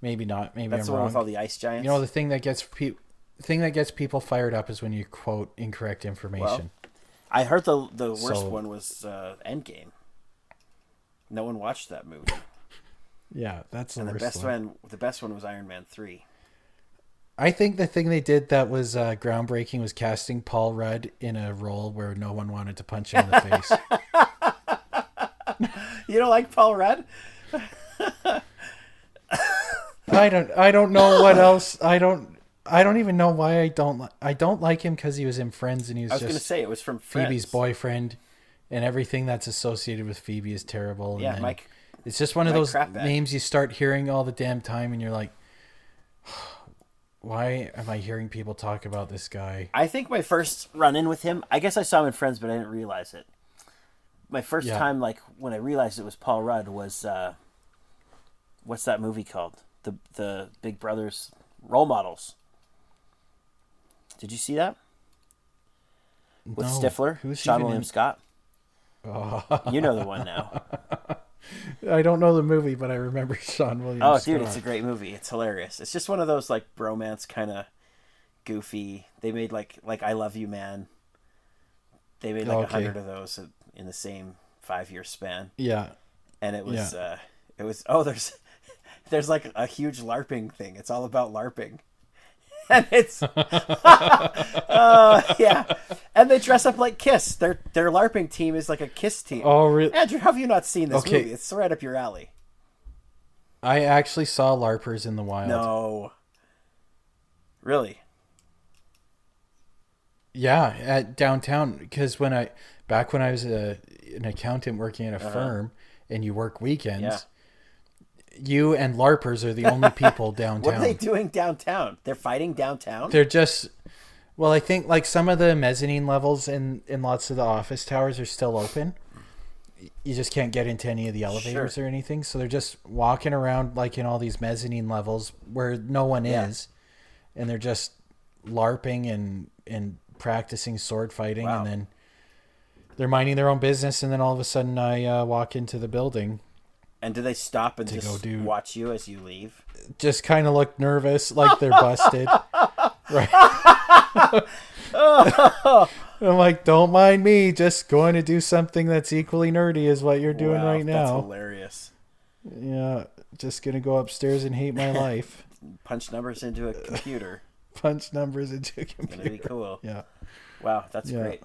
Speaker 3: Maybe not. Maybe
Speaker 2: That's
Speaker 3: I'm
Speaker 2: the one
Speaker 3: wrong.
Speaker 2: with all the ice giants.
Speaker 3: You know, the thing that gets pe- thing that gets people fired up is when you quote incorrect information.
Speaker 2: I heard the the worst
Speaker 3: So-
Speaker 2: one was uh, Endgame. No one watched that movie, (laughs)
Speaker 3: yeah, that's the
Speaker 2: and the best
Speaker 3: one.
Speaker 2: one. The best one was Iron Man three.
Speaker 3: I think the thing they did that was uh, groundbreaking was casting Paul Rudd in a role where no one wanted to punch him in the face. (laughs)
Speaker 2: You don't like Paul Rudd? (laughs)
Speaker 3: I don't. I don't know what else. I don't. I don't even know why I don't. li- I don't like him because he was in Friends and he was,
Speaker 2: I was
Speaker 3: just
Speaker 2: going to say it was from
Speaker 3: Phoebe's
Speaker 2: Friends.
Speaker 3: boyfriend, and everything that's associated with Phoebe is terrible. and
Speaker 2: Yeah, Mike
Speaker 3: It's just one of
Speaker 2: Right
Speaker 3: those names you start hearing all the damn time, and you're like, (sighs) why am I hearing people talk about this guy?
Speaker 2: I think my first run in with him, I guess I saw him in Friends, but I didn't realize it. My first
Speaker 3: Yeah.
Speaker 2: time, like when I realized it was Paul Rudd, was uh, what's that movie called? The the Big Brothers role models. Did you see that with
Speaker 3: No.
Speaker 2: Stifler,
Speaker 3: Who's
Speaker 2: Sean William
Speaker 3: in-
Speaker 2: Scott? You know the one now. (laughs)
Speaker 3: I don't know the movie, but I remember (laughs) Sean William.
Speaker 2: Oh,
Speaker 3: Scott.
Speaker 2: dude, it's a great movie. It's hilarious. It's just one of those like bromance kind of goofy. They made like like I Love You Man. They made like a
Speaker 3: Okay.
Speaker 2: hundred of those in- in the same five year span,
Speaker 3: yeah.
Speaker 2: and it was
Speaker 3: Yeah.
Speaker 2: uh, it was oh there's there's like a huge LARPing thing. It's all about LARPing. (laughs) And it's (laughs) uh, yeah, and they dress up like Kiss. Their their LARPing team is like a Kiss team.
Speaker 3: Oh, really?
Speaker 2: Andrew, have you not seen this
Speaker 3: Okay.
Speaker 2: movie? It's right up your alley.
Speaker 3: I actually saw LARPers in the wild.
Speaker 2: No, really.
Speaker 3: Yeah, at downtown because when I back when I was a, an accountant working at a firm and you work weekends,
Speaker 2: Uh-huh. Yeah.
Speaker 3: You and LARPers are the only people downtown. (laughs)
Speaker 2: What are they doing downtown? They're fighting downtown.
Speaker 3: They're just well, I think like some of the mezzanine levels in in lots of the office towers are still open. You just can't get into any of the elevators
Speaker 2: Sure.
Speaker 3: or anything, so they're just walking around like in all these mezzanine levels where no one
Speaker 2: Yeah.
Speaker 3: is, and they're just larping and and practicing sword fighting,
Speaker 2: Wow.
Speaker 3: and then they're minding their own business, and then all of a sudden I uh, walk into the building,
Speaker 2: And do they stop and just
Speaker 3: go
Speaker 2: watch you as you leave?
Speaker 3: just kind of look nervous, like they're busted. (laughs) right. (laughs) I'm like, don't mind me, just going to do something that's equally nerdy is what you're doing
Speaker 2: Wow,
Speaker 3: right now.
Speaker 2: That's hilarious.
Speaker 3: Yeah, just gonna go upstairs and hate my life. (laughs)
Speaker 2: Punch numbers into a computer.
Speaker 3: Punch numbers into a
Speaker 2: Gonna be
Speaker 3: computer.
Speaker 2: cool.
Speaker 3: Yeah.
Speaker 2: Wow, that's
Speaker 3: Yeah.
Speaker 2: great.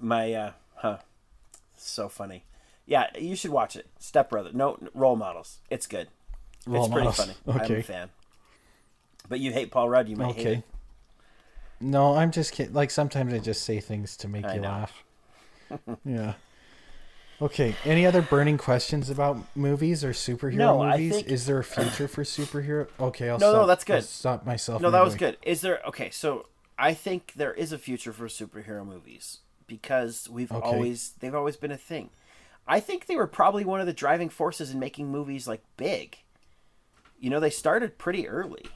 Speaker 2: My uh huh. So funny. Yeah, you should watch it. Step Brother. No role models. It's good.
Speaker 3: Role
Speaker 2: it's pretty
Speaker 3: models.
Speaker 2: funny. I'm a fan. But you hate Paul Rudd, you might hate
Speaker 3: Okay. No, I'm just kidding. Like sometimes I just say things to make
Speaker 2: I
Speaker 3: you
Speaker 2: know.
Speaker 3: laugh. (laughs) yeah. Okay. Any other burning questions about movies or superhero
Speaker 2: No,
Speaker 3: movies?
Speaker 2: think-
Speaker 3: Is there a future for superhero? Okay, I'll
Speaker 2: No, no, that's good.
Speaker 3: I'll stop myself.
Speaker 2: No, that was
Speaker 3: anyway.
Speaker 2: good. Is there okay, so I think there is a future for superhero movies because we've
Speaker 3: Okay.
Speaker 2: always they've always been a thing. I think they were probably one of the driving forces in making movies like big. You know, they started pretty early.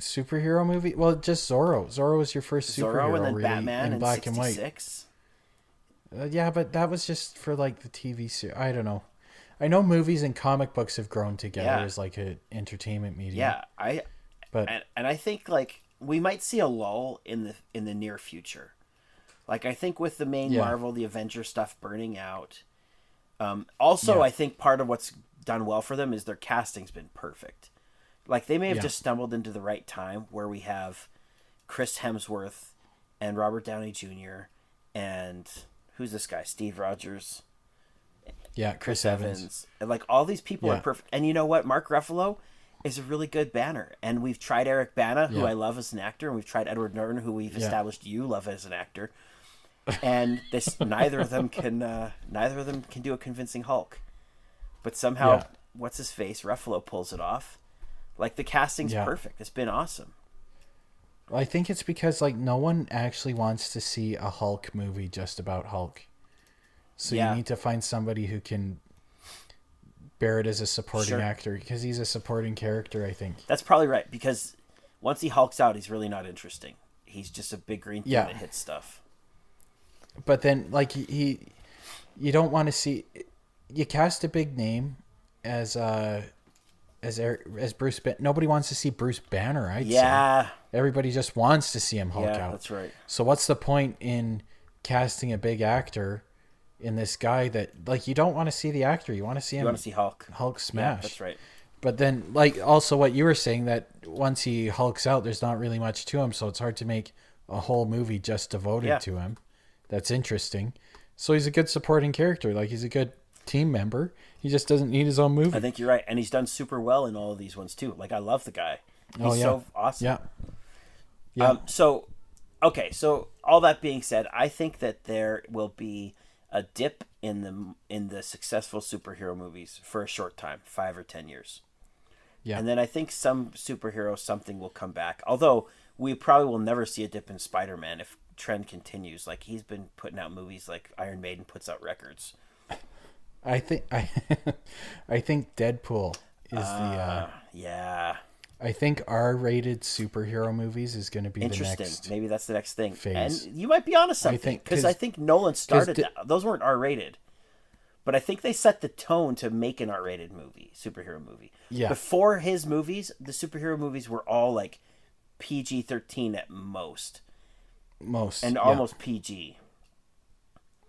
Speaker 3: Superhero movie? Well, just Zorro. Zorro was your first superhero,
Speaker 2: Zorro and then
Speaker 3: really,
Speaker 2: Batman
Speaker 3: in black and white. Uh, yeah, but that was just for like the TV series. I don't know. I know movies and comic books have grown together
Speaker 2: Yeah.
Speaker 3: as like an entertainment medium.
Speaker 2: Yeah, I
Speaker 3: but
Speaker 2: and, and I think like we might see a lull in the in the near future. Like I think with the main
Speaker 3: Yeah.
Speaker 2: Marvel, the Avenger stuff burning out. Um, also,
Speaker 3: Yeah.
Speaker 2: I think part of what's done well for them is their casting's been perfect. Like they may have
Speaker 3: Yeah.
Speaker 2: just stumbled into the right time where we have Chris Hemsworth and Robert Downey Jr. and who's this guy? Steve Rogers.
Speaker 3: yeah, Chris, Evans.
Speaker 2: And like all these people
Speaker 3: Yeah.
Speaker 2: are perfect. And you know what? Mark Ruffalo is a really good banner. And we've tried Eric Bana, who. I love as an actor, and we've tried Edward Norton, who we've established you love as an actor. And this neither of them can uh, neither of them can do a convincing Hulk. But somehow
Speaker 3: Yeah.
Speaker 2: what's his face? Ruffalo pulls it off. Like the casting's
Speaker 3: Yeah.
Speaker 2: perfect. It's been awesome.
Speaker 3: I think it's because like no one actually wants to see a Hulk movie just about Hulk. So
Speaker 2: Yeah.
Speaker 3: you need to find somebody who can bear it as a supporting
Speaker 2: Sure.
Speaker 3: actor because he's a supporting character, I think.
Speaker 2: That's probably right, because once he hulks out, he's really not interesting. He's just a big green thing
Speaker 3: Yeah.
Speaker 2: that hits stuff.
Speaker 3: But then like he, he you don't want to see you cast a big name as uh as Eric, as Bruce Ban- nobody wants to see Bruce Banner, I'd say.
Speaker 2: Yeah,
Speaker 3: Everybody just wants to see him Hulk
Speaker 2: yeah,
Speaker 3: out.
Speaker 2: that's right.
Speaker 3: So what's the point in casting a big actor in this guy that like you don't want to see the actor, you want to see
Speaker 2: You
Speaker 3: him
Speaker 2: want to see Hulk?
Speaker 3: Hulk smash Yeah,
Speaker 2: that's right.
Speaker 3: But then like also what you were saying that once he hulks out there's not really much to him, so it's hard to make a whole movie just devoted
Speaker 2: Yeah.
Speaker 3: to him. That's interesting. So he's a good supporting character, like he's a good team member. He just doesn't need his own movie.
Speaker 2: I think you're right, and he's done super well in all of these ones too. Like I love the guy. He's
Speaker 3: Oh, yeah.
Speaker 2: so awesome.
Speaker 3: yeah. Yeah.
Speaker 2: Um, so, okay. So all that being said, I think that there will be a dip in the in the successful superhero movies for a short time, five or ten years.
Speaker 3: Yeah.
Speaker 2: And then I think some superhero something will come back. Although we probably will never see a dip in Spider Man if trend continues. Like he's been putting out movies like Iron Maiden puts out records.
Speaker 3: I think I (laughs) I think Deadpool is the uh,
Speaker 2: Yeah.
Speaker 3: I think R-rated superhero movies is going to be the
Speaker 2: Interesting.
Speaker 3: next.
Speaker 2: Maybe that's the next thing.
Speaker 3: phase.
Speaker 2: And you might be on onto something because
Speaker 3: 'cause-
Speaker 2: I think Nolan started that. Those weren't R rated, but I think they set the tone to make an R rated movie, superhero movie.
Speaker 3: Yeah.
Speaker 2: Before his movies, the superhero movies were all like PG thirteen at most,
Speaker 3: Most
Speaker 2: and
Speaker 3: yeah,
Speaker 2: almost PG.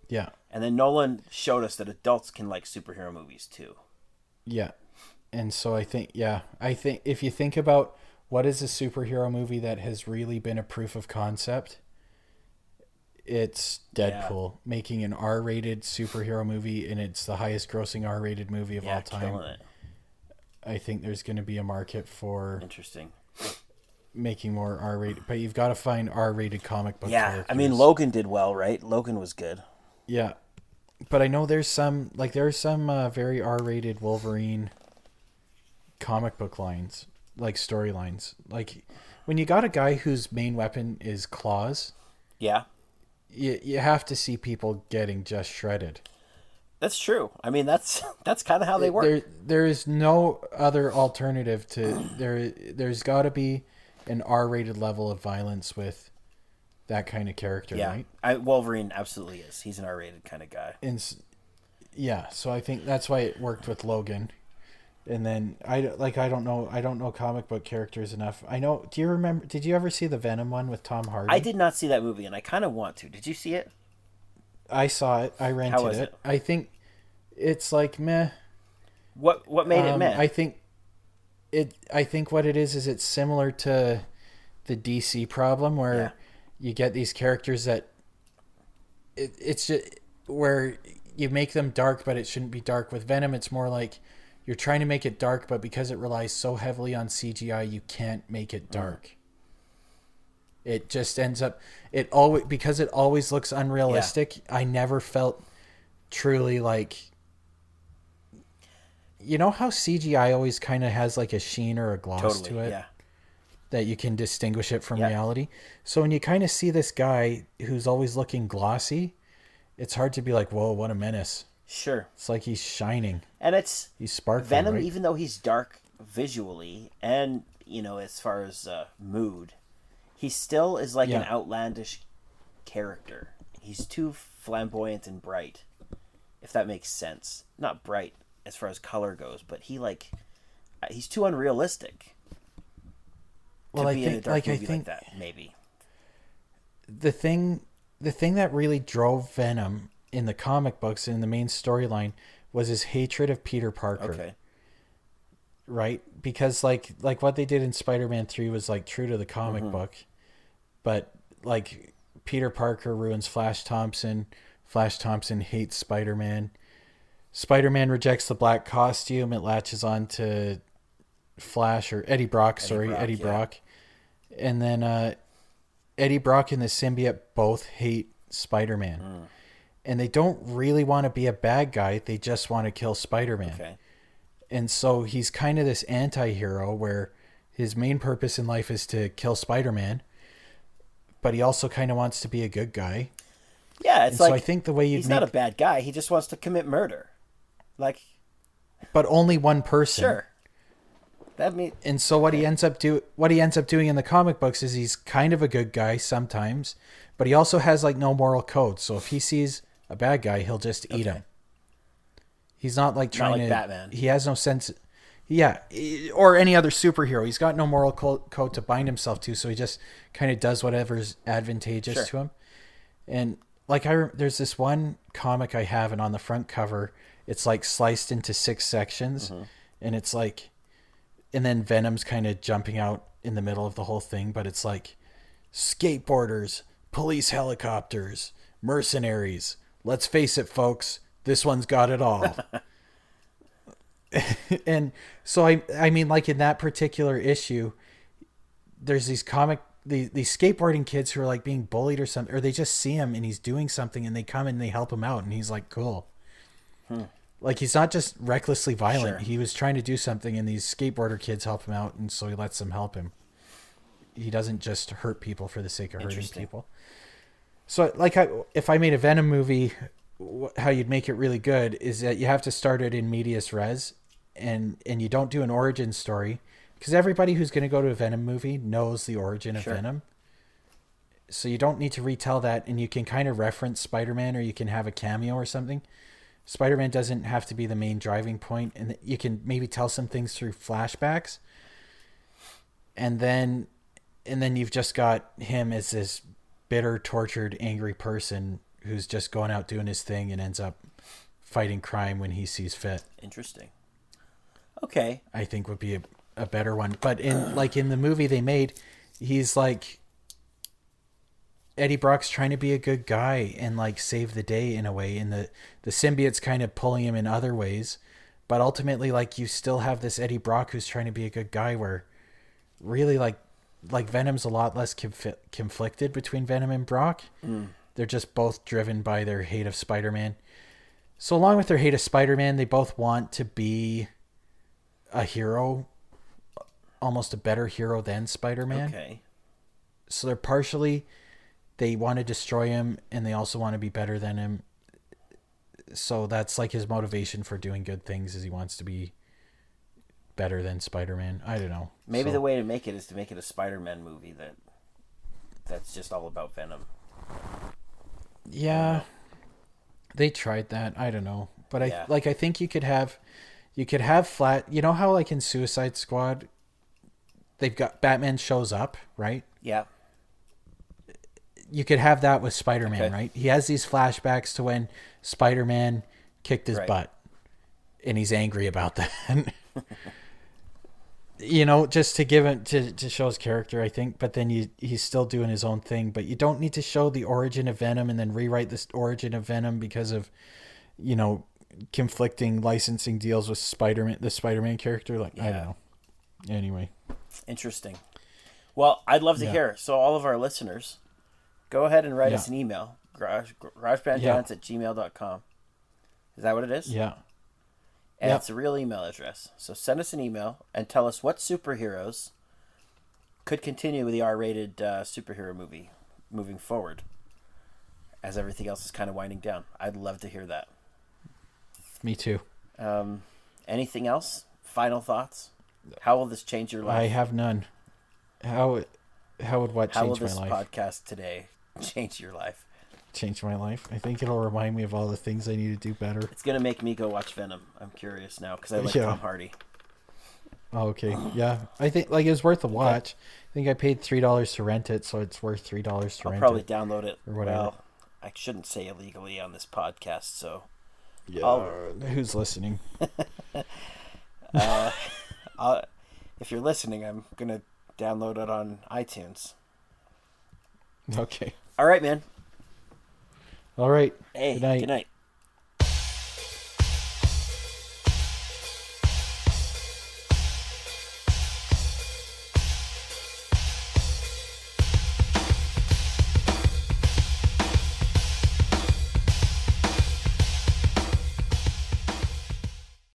Speaker 3: yeah
Speaker 2: And then Nolan showed us that adults can like superhero movies too.
Speaker 3: yeah, and so I think yeah I think if you think about what is a superhero movie that has really been a proof of concept, it's
Speaker 2: Yeah.
Speaker 3: Deadpool making an R-rated superhero movie, and it's the highest grossing R-rated movie of
Speaker 2: Yeah,
Speaker 3: all time. I think there's going to be a market for
Speaker 2: Interesting.
Speaker 3: Making more R-rated, but you've got to find R-rated comic book.
Speaker 2: Yeah, I mean. Logan did well, right? Logan was good.
Speaker 3: Yeah, but I know there's some like there's some uh, very R-rated Wolverine comic book lines, like storylines. Like when you got a guy whose main weapon is claws,
Speaker 2: Yeah,
Speaker 3: you you have to see people getting just shredded.
Speaker 2: that's true. I mean, that's (laughs) that's kind of how they work.
Speaker 3: There there is no other alternative to there. There's got to be an R-rated level of violence with that kind of character,
Speaker 2: yeah,
Speaker 3: right?
Speaker 2: I, Wolverine absolutely is. He's an R rated kind of guy.
Speaker 3: and yeah, so I think that's why it worked with Logan. And then I like I don't know I don't know comic book characters enough. I know. Do you remember? Did you ever see the Venom one with Tom Hardy?
Speaker 2: I did not see that movie, and I kind of want to. Did you see it?
Speaker 3: I saw it. I rented it.
Speaker 2: it?
Speaker 3: I think it's like meh.
Speaker 2: What What made it
Speaker 3: Um,
Speaker 2: meh?
Speaker 3: I think it. I think what it is is it's similar to the DC problem where
Speaker 2: Yeah.
Speaker 3: you get these characters that it, it's just where you make them dark, but it shouldn't be dark. With Venom, it's more like you're trying to make it dark, but because it relies so heavily on CGI, you can't make it uh-huh. dark. It just ends up it always because it always looks unrealistic. I never felt truly like you know how CGI always kind of has like a sheen or a gloss
Speaker 2: totally.
Speaker 3: to it
Speaker 2: Yeah.
Speaker 3: that you can distinguish it from
Speaker 2: Yeah.
Speaker 3: reality. So when you kind of see this guy who's always looking glossy, it's hard to be like, "Whoa, what a menace!"
Speaker 2: Sure.
Speaker 3: It's like he's shining,
Speaker 2: And it's
Speaker 3: he's sparkling.
Speaker 2: Venom,
Speaker 3: right?
Speaker 2: even though he's dark visually and you know as far as uh, mood, he still is like an outlandish character. He's too flamboyant and bright, if that makes sense. Not bright as far as color goes, but he like he's too unrealistic
Speaker 3: well,
Speaker 2: to
Speaker 3: I
Speaker 2: be in a
Speaker 3: think,
Speaker 2: dark
Speaker 3: like I think
Speaker 2: like that. Maybe.
Speaker 3: the thing, the thing that really drove Venom in the comic books and in the main storyline was his hatred of Peter Parker.
Speaker 2: Okay.
Speaker 3: right because like like what they did in spider-man 3 was like true to the comic
Speaker 2: Mm-hmm.
Speaker 3: book but like peter parker ruins flash thompson flash thompson hates spider-man spider-man rejects the black costume it latches on to flash or eddie brock sorry
Speaker 2: Brock,
Speaker 3: eddie
Speaker 2: yeah.
Speaker 3: brock and then uh eddie brock and the symbiote both hate spider-man
Speaker 2: Mm.
Speaker 3: and they don't really want to be a bad guy they just want to kill spider-man
Speaker 2: Okay.
Speaker 3: and so he's kind of this anti-hero where his main purpose in life is to kill spider-man but he also kind of wants to be a good guy
Speaker 2: Yeah, it's
Speaker 3: and
Speaker 2: like
Speaker 3: so i think the way you
Speaker 2: he's
Speaker 3: make
Speaker 2: not a bad guy. He just wants to commit murder. Like
Speaker 3: but only one person
Speaker 2: sure. That means.
Speaker 3: and so what he ends up do what he ends up doing in the comic books is he's kind of a good guy sometimes but he also has like no moral code so if he sees a bad guy he'll just eat
Speaker 2: Okay.
Speaker 3: him he's not like trying not
Speaker 2: like
Speaker 3: to
Speaker 2: Batman.
Speaker 3: he has no sense yeah or any other superhero he's got no moral co- code to bind himself to so he just kind of does whatever's advantageous
Speaker 2: Sure.
Speaker 3: to him and like i there's this one comic i have and on the front cover it's like sliced into six sections
Speaker 2: Mm-hmm.
Speaker 3: and it's like and then venom's kind of jumping out in the middle of the whole thing but it's like skateboarders police helicopters mercenaries let's face it folks this one's got it all (laughs) (laughs) and so i i mean like in that particular issue there's these comic these these skateboarding kids who are like being bullied or something, or they just see him and he's doing something and they come and they help him out and he's like, cool. Like he's not just recklessly violent.
Speaker 2: Sure.
Speaker 3: He was trying to do something and these skateboarder kids help him out and so he lets them help him. He doesn't just hurt people for the sake of hurting people. So like I, if I made a Venom movie, how you'd make it really good is that you have to start it in medias res and and you don't do an origin story because everybody who's going to go to a Venom movie knows the origin of
Speaker 2: Sure.
Speaker 3: Venom. So you don't need to retell that, and you can kind of reference Spider-Man, or you can have a cameo or something. Spider-Man doesn't have to be the main driving point, and you can maybe tell some things through flashbacks, and then, and then you've just got him as this bitter, tortured, angry person who's just going out doing his thing and ends up fighting crime when he sees fit.
Speaker 2: Interesting. Okay.
Speaker 3: I think would be a, a better one. But in like in the movie they made, he's like Eddie Brock's trying to be a good guy and like save the day in a way, and the the symbiote's kind of pulling him in other ways. But ultimately, like you still have this Eddie Brock who's trying to be a good guy, where really like like Venom's a lot less conf- conflicted between Venom and Brock. Mm. They're just both driven by their hate of Spider-Man. So along with their hate of Spider-Man, they both want to be a hero, almost a better hero than Spider-Man.
Speaker 2: Okay.
Speaker 3: So they're partially they want to destroy him and they also want to be better than him. So that's like his motivation for doing good things is he wants to be better than Spider-Man. I don't know.
Speaker 2: Maybe
Speaker 3: So-
Speaker 2: the way to make it is to make it a Spider-Man movie that that's just all about Venom.
Speaker 3: Yeah. They tried that. I don't know. But I
Speaker 2: Yeah.
Speaker 3: like I think you could have you could have flat you know how like in Suicide Squad they've got Batman shows up, right?
Speaker 2: Yeah.
Speaker 3: You could have that with Spider-Man,
Speaker 2: Okay.
Speaker 3: right? He has these flashbacks to when Spider-Man kicked his
Speaker 2: Right.
Speaker 3: butt and he's angry about (laughs) that. you know, just to give it to, to show his character, I think. But then you he's still doing his own thing. But you don't need to show the origin of Venom and then rewrite this origin of Venom because of, you know, conflicting licensing deals with Spider Man, the Spider Man character. Like I don't know. Anyway,
Speaker 2: Interesting. Well, I'd love to
Speaker 3: Yeah.
Speaker 2: hear. So all of our listeners, go ahead and write
Speaker 3: Yeah.
Speaker 2: us an email. Garage, garagebandgiants
Speaker 3: Yeah.
Speaker 2: at gmail.com. Is that what it is?
Speaker 3: yeah,
Speaker 2: And
Speaker 3: Yeah.
Speaker 2: it's a real email address. So send us an email and tell us what superheroes could continue with the R-rated uh, superhero movie moving forward, as everything else is kind of winding down. I'd love to hear that.
Speaker 3: me too.
Speaker 2: Um, anything else? Final thoughts? How will this change your life?
Speaker 3: I have none. How how would what
Speaker 2: How will
Speaker 3: change my
Speaker 2: this
Speaker 3: life?
Speaker 2: podcast today (laughs) change your life?
Speaker 3: Change my life. I think it'll remind me of all the things I need to do better.
Speaker 2: It's gonna make me go watch Venom. I'm curious now because I like
Speaker 3: Yeah.
Speaker 2: Tom Hardy.
Speaker 3: Oh, okay. Yeah. I think like it's worth a watch. I think I paid three dollars to rent it, so it's worth three dollars to rent.
Speaker 2: I'll
Speaker 3: rent
Speaker 2: probably
Speaker 3: it.
Speaker 2: download it.
Speaker 3: or whatever.
Speaker 2: Well, I shouldn't say illegally on this podcast, so
Speaker 3: Yeah.
Speaker 2: I'll- uh,
Speaker 3: Who's listening? (laughs)
Speaker 2: Uh, I'll, if you're listening, I'm gonna download it on iTunes.
Speaker 3: Okay.
Speaker 2: All right, man.
Speaker 3: All right.
Speaker 2: Hey,
Speaker 3: Good night.
Speaker 2: Good night.